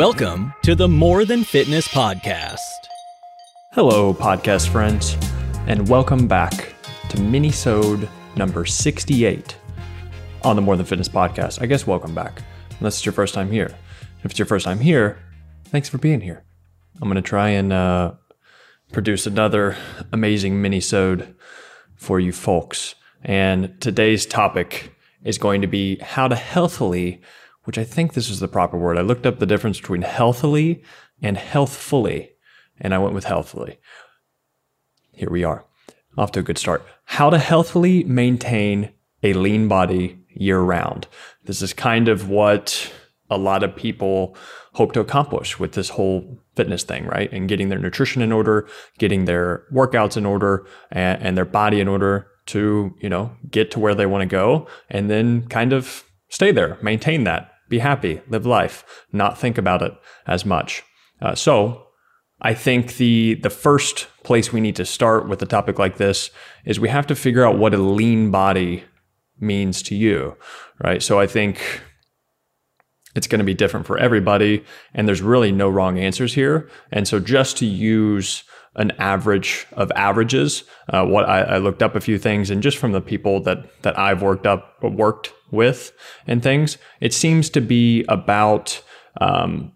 Welcome to the More Than Fitness Podcast. Hello, podcast friends, and welcome back to Minisode number 68 on the More Than Fitness Podcast. I guess welcome back, unless it's your first time here. If it's your first time here, thanks for being here. I'm going to try and uh, produce another amazing minisode for you folks. And today's topic is going to be how to healthily which I think this is the proper word. I looked up the difference between healthily and healthfully, and I went with healthfully. Here we are, off to a good start. How to healthily maintain a lean body year round. This is kind of what a lot of people hope to accomplish with this whole fitness thing, right? And getting their nutrition in order, getting their workouts in order, and, and their body in order to, you know, get to where they want to go and then kind of stay there, maintain that be happy, live life, not think about it as much. Uh, so, I think the the first place we need to start with a topic like this is we have to figure out what a lean body means to you, right? So I think it's going to be different for everybody, and there's really no wrong answers here. And so just to use an average of averages. Uh, what I, I, looked up a few things, and just from the people that that I've worked up worked with and things, it seems to be about um,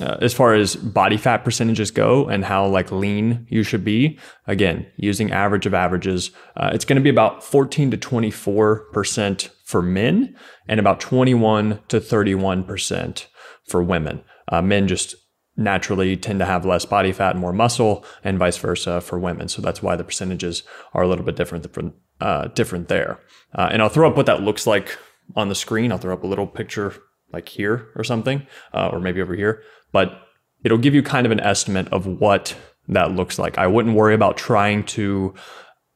uh, as far as body fat percentages go and how like lean you should be. Again, using average of averages, uh, it's going to be about 14 to 24 percent for men, and about 21 to 31 percent for women. Uh, men just naturally tend to have less body fat and more muscle, and vice versa for women. So that's why the percentages are a little bit different different, uh, different there. Uh, and I'll throw up what that looks like on the screen. I'll throw up a little picture like here or something, uh, or maybe over here. But it'll give you kind of an estimate of what that looks like. I wouldn't worry about trying to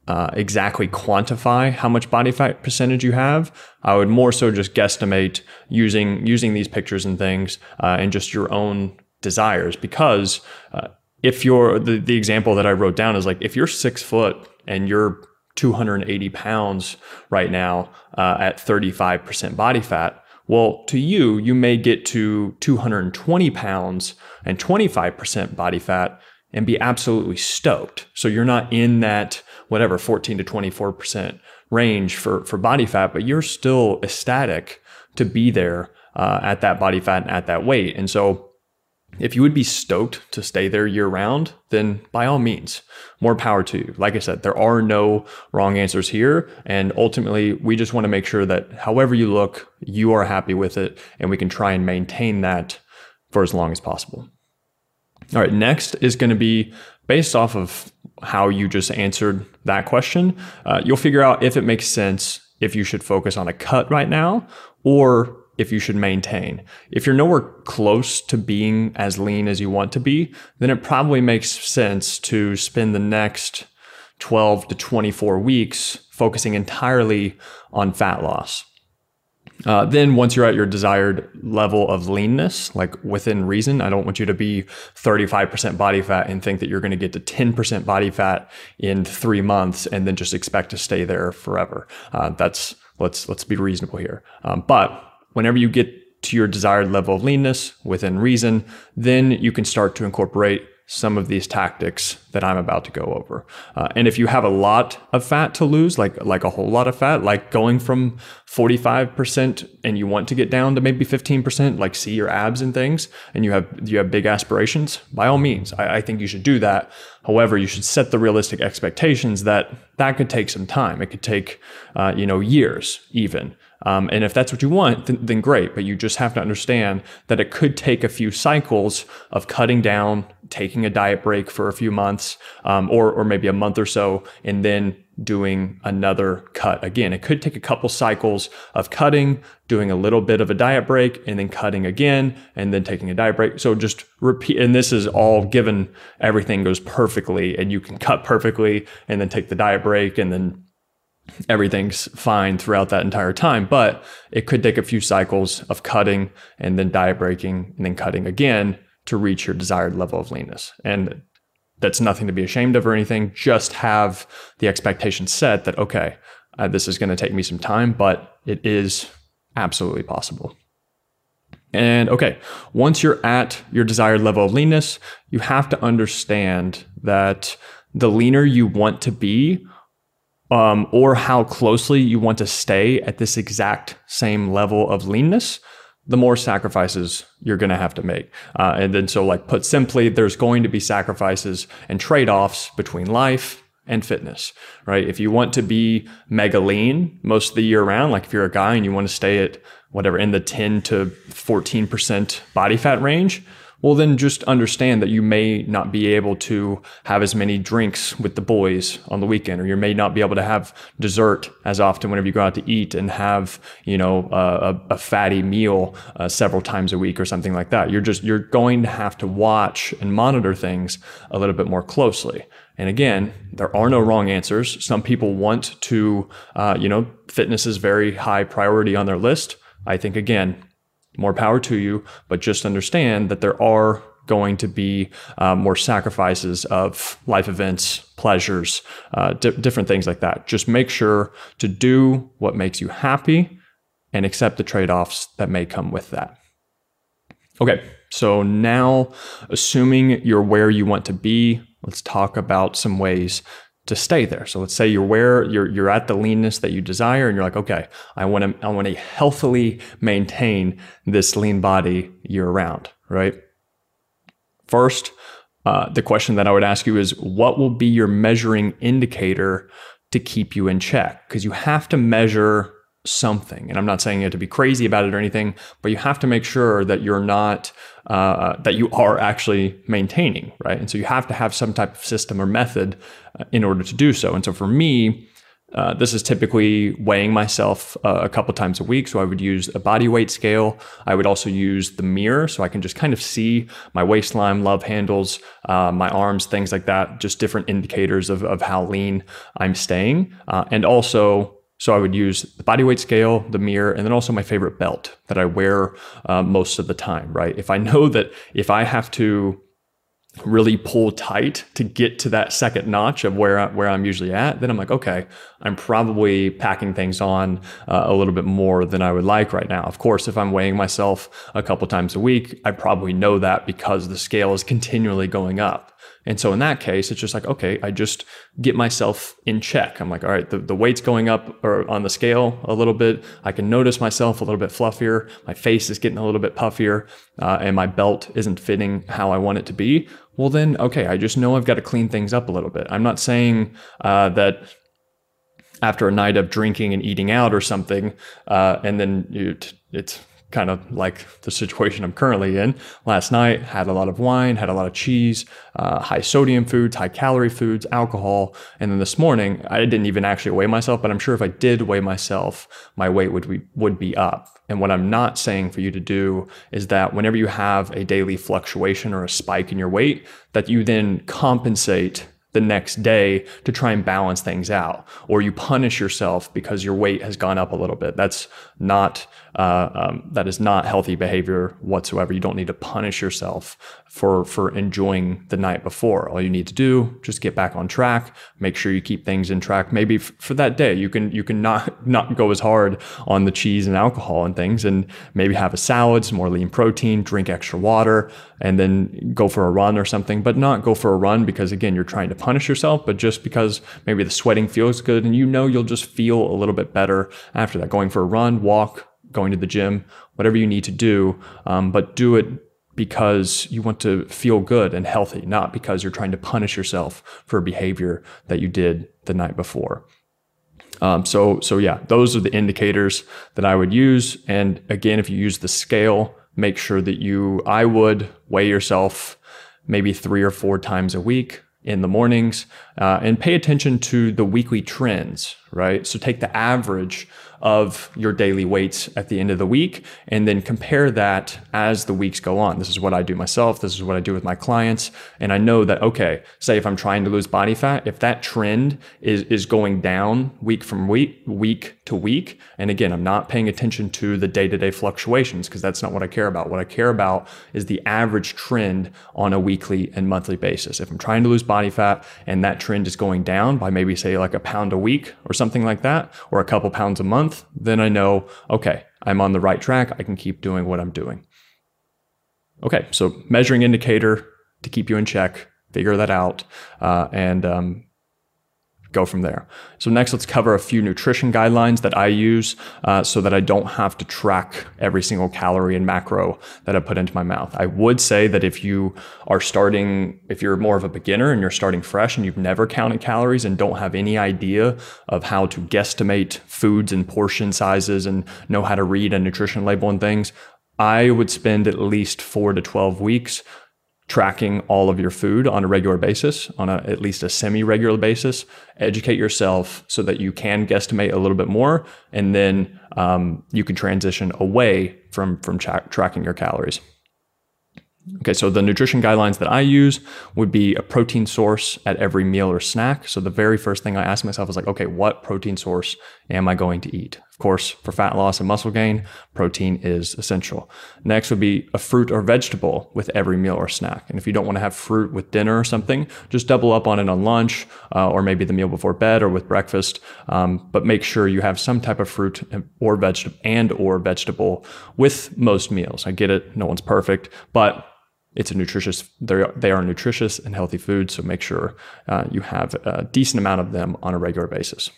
uh, exactly quantify how much body fat percentage you have. I would more so just guesstimate using using these pictures and things uh, and just your own desires because uh, if you're the, the example that I wrote down is like if you're six foot and you're 280 pounds right now uh, at 35% body fat, well, to you, you may get to 220 pounds and 25% body fat and be absolutely stoked. So you're not in that whatever 14 to 24% range for, for body fat, but you're still ecstatic to be there uh, at that body fat and at that weight. And so if you would be stoked to stay there year round, then by all means, more power to you. Like I said, there are no wrong answers here. And ultimately, we just want to make sure that however you look, you are happy with it, and we can try and maintain that for as long as possible. All right, next is going to be based off of how you just answered that question. Uh, you'll figure out if it makes sense if you should focus on a cut right now or if you should maintain. If you're nowhere close to being as lean as you want to be, then it probably makes sense to spend the next 12 to 24 weeks focusing entirely on fat loss. Uh, then, once you're at your desired level of leanness, like within reason, I don't want you to be 35% body fat and think that you're going to get to 10% body fat in three months and then just expect to stay there forever. Uh, that's let's let's be reasonable here. Um, but whenever you get to your desired level of leanness within reason, then you can start to incorporate some of these tactics that I'm about to go over. Uh, and if you have a lot of fat to lose, like like a whole lot of fat, like going from 45% and you want to get down to maybe 15%, like see your abs and things, and you have you have big aspirations, by all means, I, I think you should do that. However, you should set the realistic expectations that that could take some time. It could take uh, you know years even. Um, and if that's what you want, then, then great. But you just have to understand that it could take a few cycles of cutting down, taking a diet break for a few months, um, or or maybe a month or so, and then doing another cut again. It could take a couple cycles of cutting, doing a little bit of a diet break, and then cutting again, and then taking a diet break. So just repeat. And this is all given everything goes perfectly, and you can cut perfectly, and then take the diet break, and then everything's fine throughout that entire time. But it could take a few cycles of cutting and then diet breaking and then cutting again to reach your desired level of leanness. And that's nothing to be ashamed of or anything. Just have the expectation set that, okay, uh, this is going to take me some time, but it is absolutely possible. And okay, once you're at your desired level of leanness, you have to understand that the leaner you want to be, um, or how closely you want to stay at this exact same level of leanness, the more sacrifices you're going to have to make. Uh, and then, so like put simply, there's going to be sacrifices and trade offs between life and fitness, right? If you want to be mega lean most of the year round, like if you're a guy and you want to stay at whatever in the 10 to 14% body fat range, well, then just understand that you may not be able to have as many drinks with the boys on the weekend, or you may not be able to have dessert as often whenever you go out to eat and have, you know, a, a fatty meal uh, several times a week or something like that. You're just, you're going to have to watch and monitor things a little bit more closely. And again, there are no wrong answers. Some people want to, uh, you know, fitness is very high priority on their list. I think, again, more power to you, but just understand that there are going to be uh, more sacrifices of life events, pleasures, uh, di- different things like that. Just make sure to do what makes you happy and accept the trade offs that may come with that. Okay, so now assuming you're where you want to be, let's talk about some ways to stay there. So let's say you're where you're you're at the leanness that you desire and you're like, okay, I want to I want to healthily maintain this lean body year round, right? First, uh, the question that I would ask you is what will be your measuring indicator to keep you in check? Because you have to measure something. And I'm not saying you have to be crazy about it or anything, but you have to make sure that you're not, uh, that you are actually maintaining, right? And so you have to have some type of system or method uh, in order to do so. And so for me, uh, this is typically weighing myself uh, a couple times a week. So I would use a body weight scale. I would also use the mirror so I can just kind of see my waistline, love handles, uh, my arms, things like that, just different indicators of, of how lean I'm staying. And also so I would use the body weight scale, the mirror, and then also my favorite belt that I wear uh, most of the time, right? If I know that if I have to really pull tight to get to that second notch of where I, where I'm usually at, then I'm like, okay, I'm probably packing things on uh, a little bit more than I would like right now. Of course, if I'm weighing myself a couple times a week, I probably know that because the scale is continually going up. And so in that case, it's just like, okay, I just get myself in check. I'm like, all right, the, the weight's going up or on the scale a little bit. I can notice myself a little bit fluffier. My face is getting a little bit puffier, uh, and my belt isn't fitting how I want it to be. Well, then, okay, I just know I've got to clean things up a little bit. I'm not saying uh, that after a night of drinking and eating out or something, uh, and then you, it's kind of like the situation I'm currently in. Last night, had a lot of wine, had a lot of cheese, uh, high sodium foods, high calorie foods, alcohol. And then this morning, I didn't even actually weigh myself, but I'm sure if I did weigh myself, my weight would be, would be up. And what I'm not saying for you to do is that whenever you have a daily fluctuation or a spike in your weight, that you then compensate the next day to try and balance things out, or you punish yourself because your weight has gone up a little bit. That's not uh, um, that is not healthy behavior whatsoever. You don't need to punish yourself for for enjoying the night before. All you need to do just get back on track. Make sure you keep things in track. Maybe f- for that day, you can you can not not go as hard on the cheese and alcohol and things, and maybe have a salad, some more lean protein, drink extra water, and then go for a run or something. But not go for a run because again you're trying to punish yourself, but just because maybe the sweating feels good and you know you'll just feel a little bit better after that. Going for a run, walk, going to the gym, whatever you need to do, um, but do it because you want to feel good and healthy, not because you're trying to punish yourself for a behavior that you did the night before. Um, so, so yeah, those are the indicators that I would use. And again, if you use the scale, make sure that you, I would weigh yourself maybe three or four times a week in the mornings uh, and pay attention to the weekly trends, right? So take the average of your daily weights at the end of the week and then compare that as the weeks go on. This is what I do myself. This is what I do with my clients. And I know that, okay, say if I'm trying to lose body fat, if that trend is, is going down week from week, week to week, and again, I'm not paying attention to the day to day fluctuations because that's not what I care about. What I care about is the average trend on a weekly and monthly basis. If I'm trying to lose body fat and that trend is going down by maybe say like a pound a week or something like that, or a couple pounds a month, month, then I know, okay, I'm on the right track. I can keep doing what I'm doing. Okay, so measuring indicator to keep you in check, figure that out. Uh, and um, go from there. So next, let's cover a few nutrition guidelines that I use uh, so that I don't have to track every single calorie and macro that I put into my mouth. I would say that if you are starting, if you're more of a beginner and you're starting fresh and you've never counted calories and don't have any idea of how to guesstimate foods and portion sizes and know how to read a nutrition label and things, I would spend at least four to 12 weeks tracking all of your food on a regular basis, on a, at least a semi regular basis. Educate yourself so that you can guesstimate a little bit more, and then um, you can transition away from from tra- tracking your calories. Okay, so the nutrition guidelines that I use would be a protein source at every meal or snack. So the very first thing I ask myself is like, okay, what protein source am I going to eat? Course, for fat loss and muscle gain, protein is essential. Next would be a fruit or vegetable with every meal or snack. And if you don't want to have fruit with dinner or something, just double up on it on lunch uh, or maybe the meal before bed or with breakfast. Um, but make sure you have some type of fruit or vegetable and or vegetable with most meals. I get it, no one's perfect, but it's a nutritious they are, they are nutritious and healthy foods so make sure uh, you have a decent amount of them on a regular basis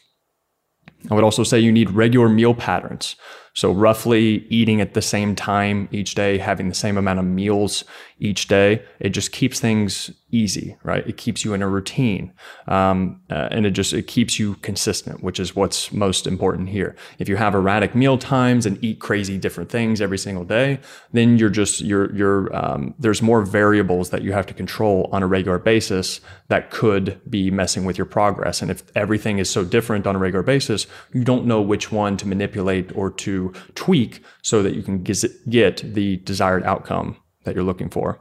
i would also say you need regular meal patterns so, roughly eating at the same time each day, having the same amount of meals each day, it just keeps things easy, right? It keeps you in a routine, um, uh, and it just it keeps you consistent, which is what's most important here. If you have erratic meal times and eat crazy different things every single day, then you're just you're you're um, there's more variables that you have to control on a regular basis that could be messing with your progress. And if everything is so different on a regular basis, you don't know which one to manipulate or to tweak so that you can get the desired outcome that you're looking for.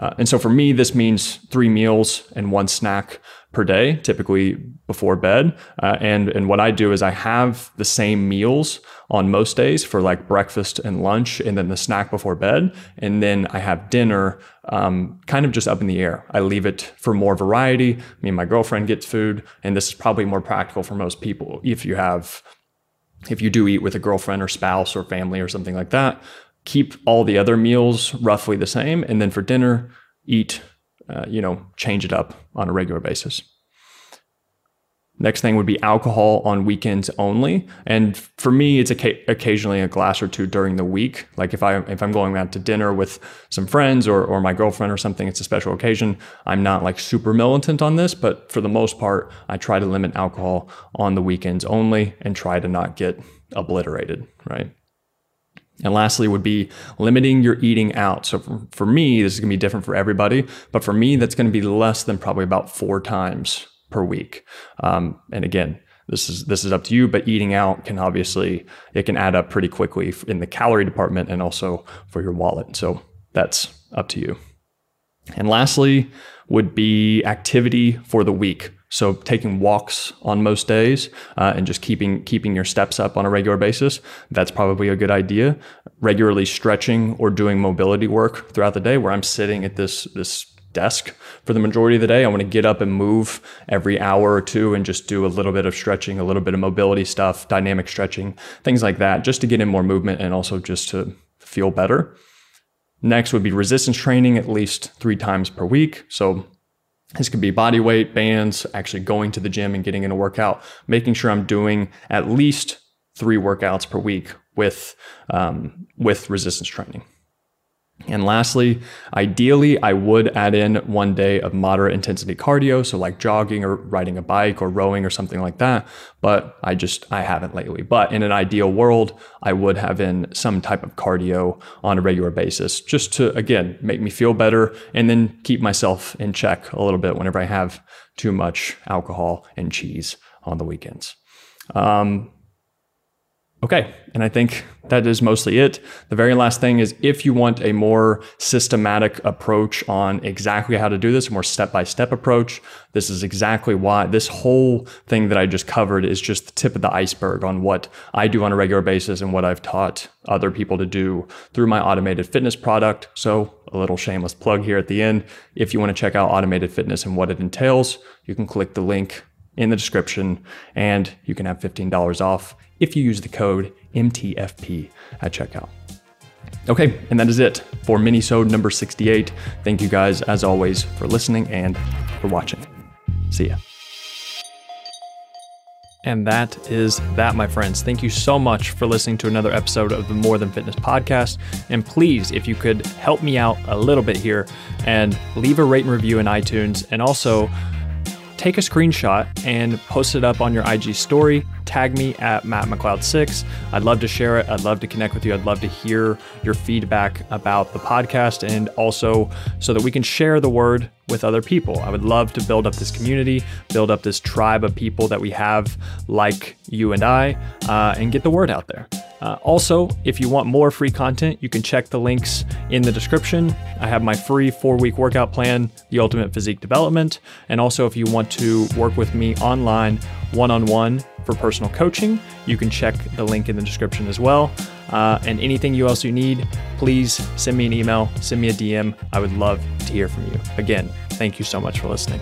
Uh, and so for me, this means three meals and one snack per day, typically before bed. Uh, and and what I do is I have the same meals on most days for like breakfast and lunch, and then the snack before bed, and then I have dinner, um, kind of just up in the air. I leave it for more variety. Me and my girlfriend gets food, and this is probably more practical for most people if you have if you do eat with a girlfriend or spouse or family or something like that, keep all the other meals roughly the same. And then for dinner, eat, uh, you know, change it up on a regular basis. Next thing would be alcohol on weekends only. And for me, it's occasionally a glass or two during the week. Like if I if I'm going out to dinner with some friends or or my girlfriend or something, it's a special occasion. I'm not like super militant on this, but for the most part, I try to limit alcohol on the weekends only and try to not get obliterated, right? And lastly, would be limiting your eating out. So for, for me, this is gonna be different for everybody, but for me, that's gonna be less than probably about four times per week. Um, and again, this is this is up to you, but eating out can obviously it can add up pretty quickly in the calorie department and also for your wallet. So that's up to you. And lastly, would be activity for the week. So taking walks on most days uh, and just keeping keeping your steps up on a regular basis. That's probably a good idea. Regularly stretching or doing mobility work throughout the day, where I'm sitting at this this desk for the majority of the day. I want to get up and move every hour or two and just do a little bit of stretching, a little bit of mobility stuff, dynamic stretching, things like that, just to get in more movement and also just to feel better. Next would be resistance training at least three times per week. So this could be body weight, bands, actually going to the gym and getting in a workout, making sure I'm doing at least three workouts per week with um, with resistance training. And lastly, ideally, I would add in one day of moderate intensity cardio, so like jogging or riding a bike or rowing or something like that. But I just, I haven't lately. But in an ideal world, I would have in some type of cardio on a regular basis just to, again, make me feel better and then keep myself in check a little bit whenever I have too much alcohol and cheese on the weekends. Um, Okay, and I think that is mostly it. The very last thing is if you want a more systematic approach on exactly how to do this, a more step by step approach, this is exactly why this whole thing that I just covered is just the tip of the iceberg on what I do on a regular basis and what I've taught other people to do through my automated fitness product. So, a little shameless plug here at the end. If you want to check out automated fitness and what it entails, you can click the link in the description and you can have $15 off if you use the code MTFP at checkout. Okay, and that is it for Minisode number 68. Thank you guys, as always, for listening and for watching. See ya. And that is that, my friends. Thank you so much for listening to another episode of the More Than Fitness podcast. And please, if you could help me out a little bit here and leave a rate and review in iTunes and also take a screenshot and post it up on your IG story. Tag me at Matt McLeod6. I'd love to share it. I'd love to connect with you. I'd love to hear your feedback about the podcast and also so that we can share the word with other people. I would love to build up this community, build up this tribe of people that we have like you and I, uh, and get the word out there. Uh, also, if you want more free content, you can check the links in the description. I have my free four week workout plan, The Ultimate Physique Development. And also, if you want to work with me online one on one for personal coaching, you can check the link in the description as well. Uh, and anything you else you need, please send me an email, send me a DM. I would love to hear from you. Again, thank you so much for listening.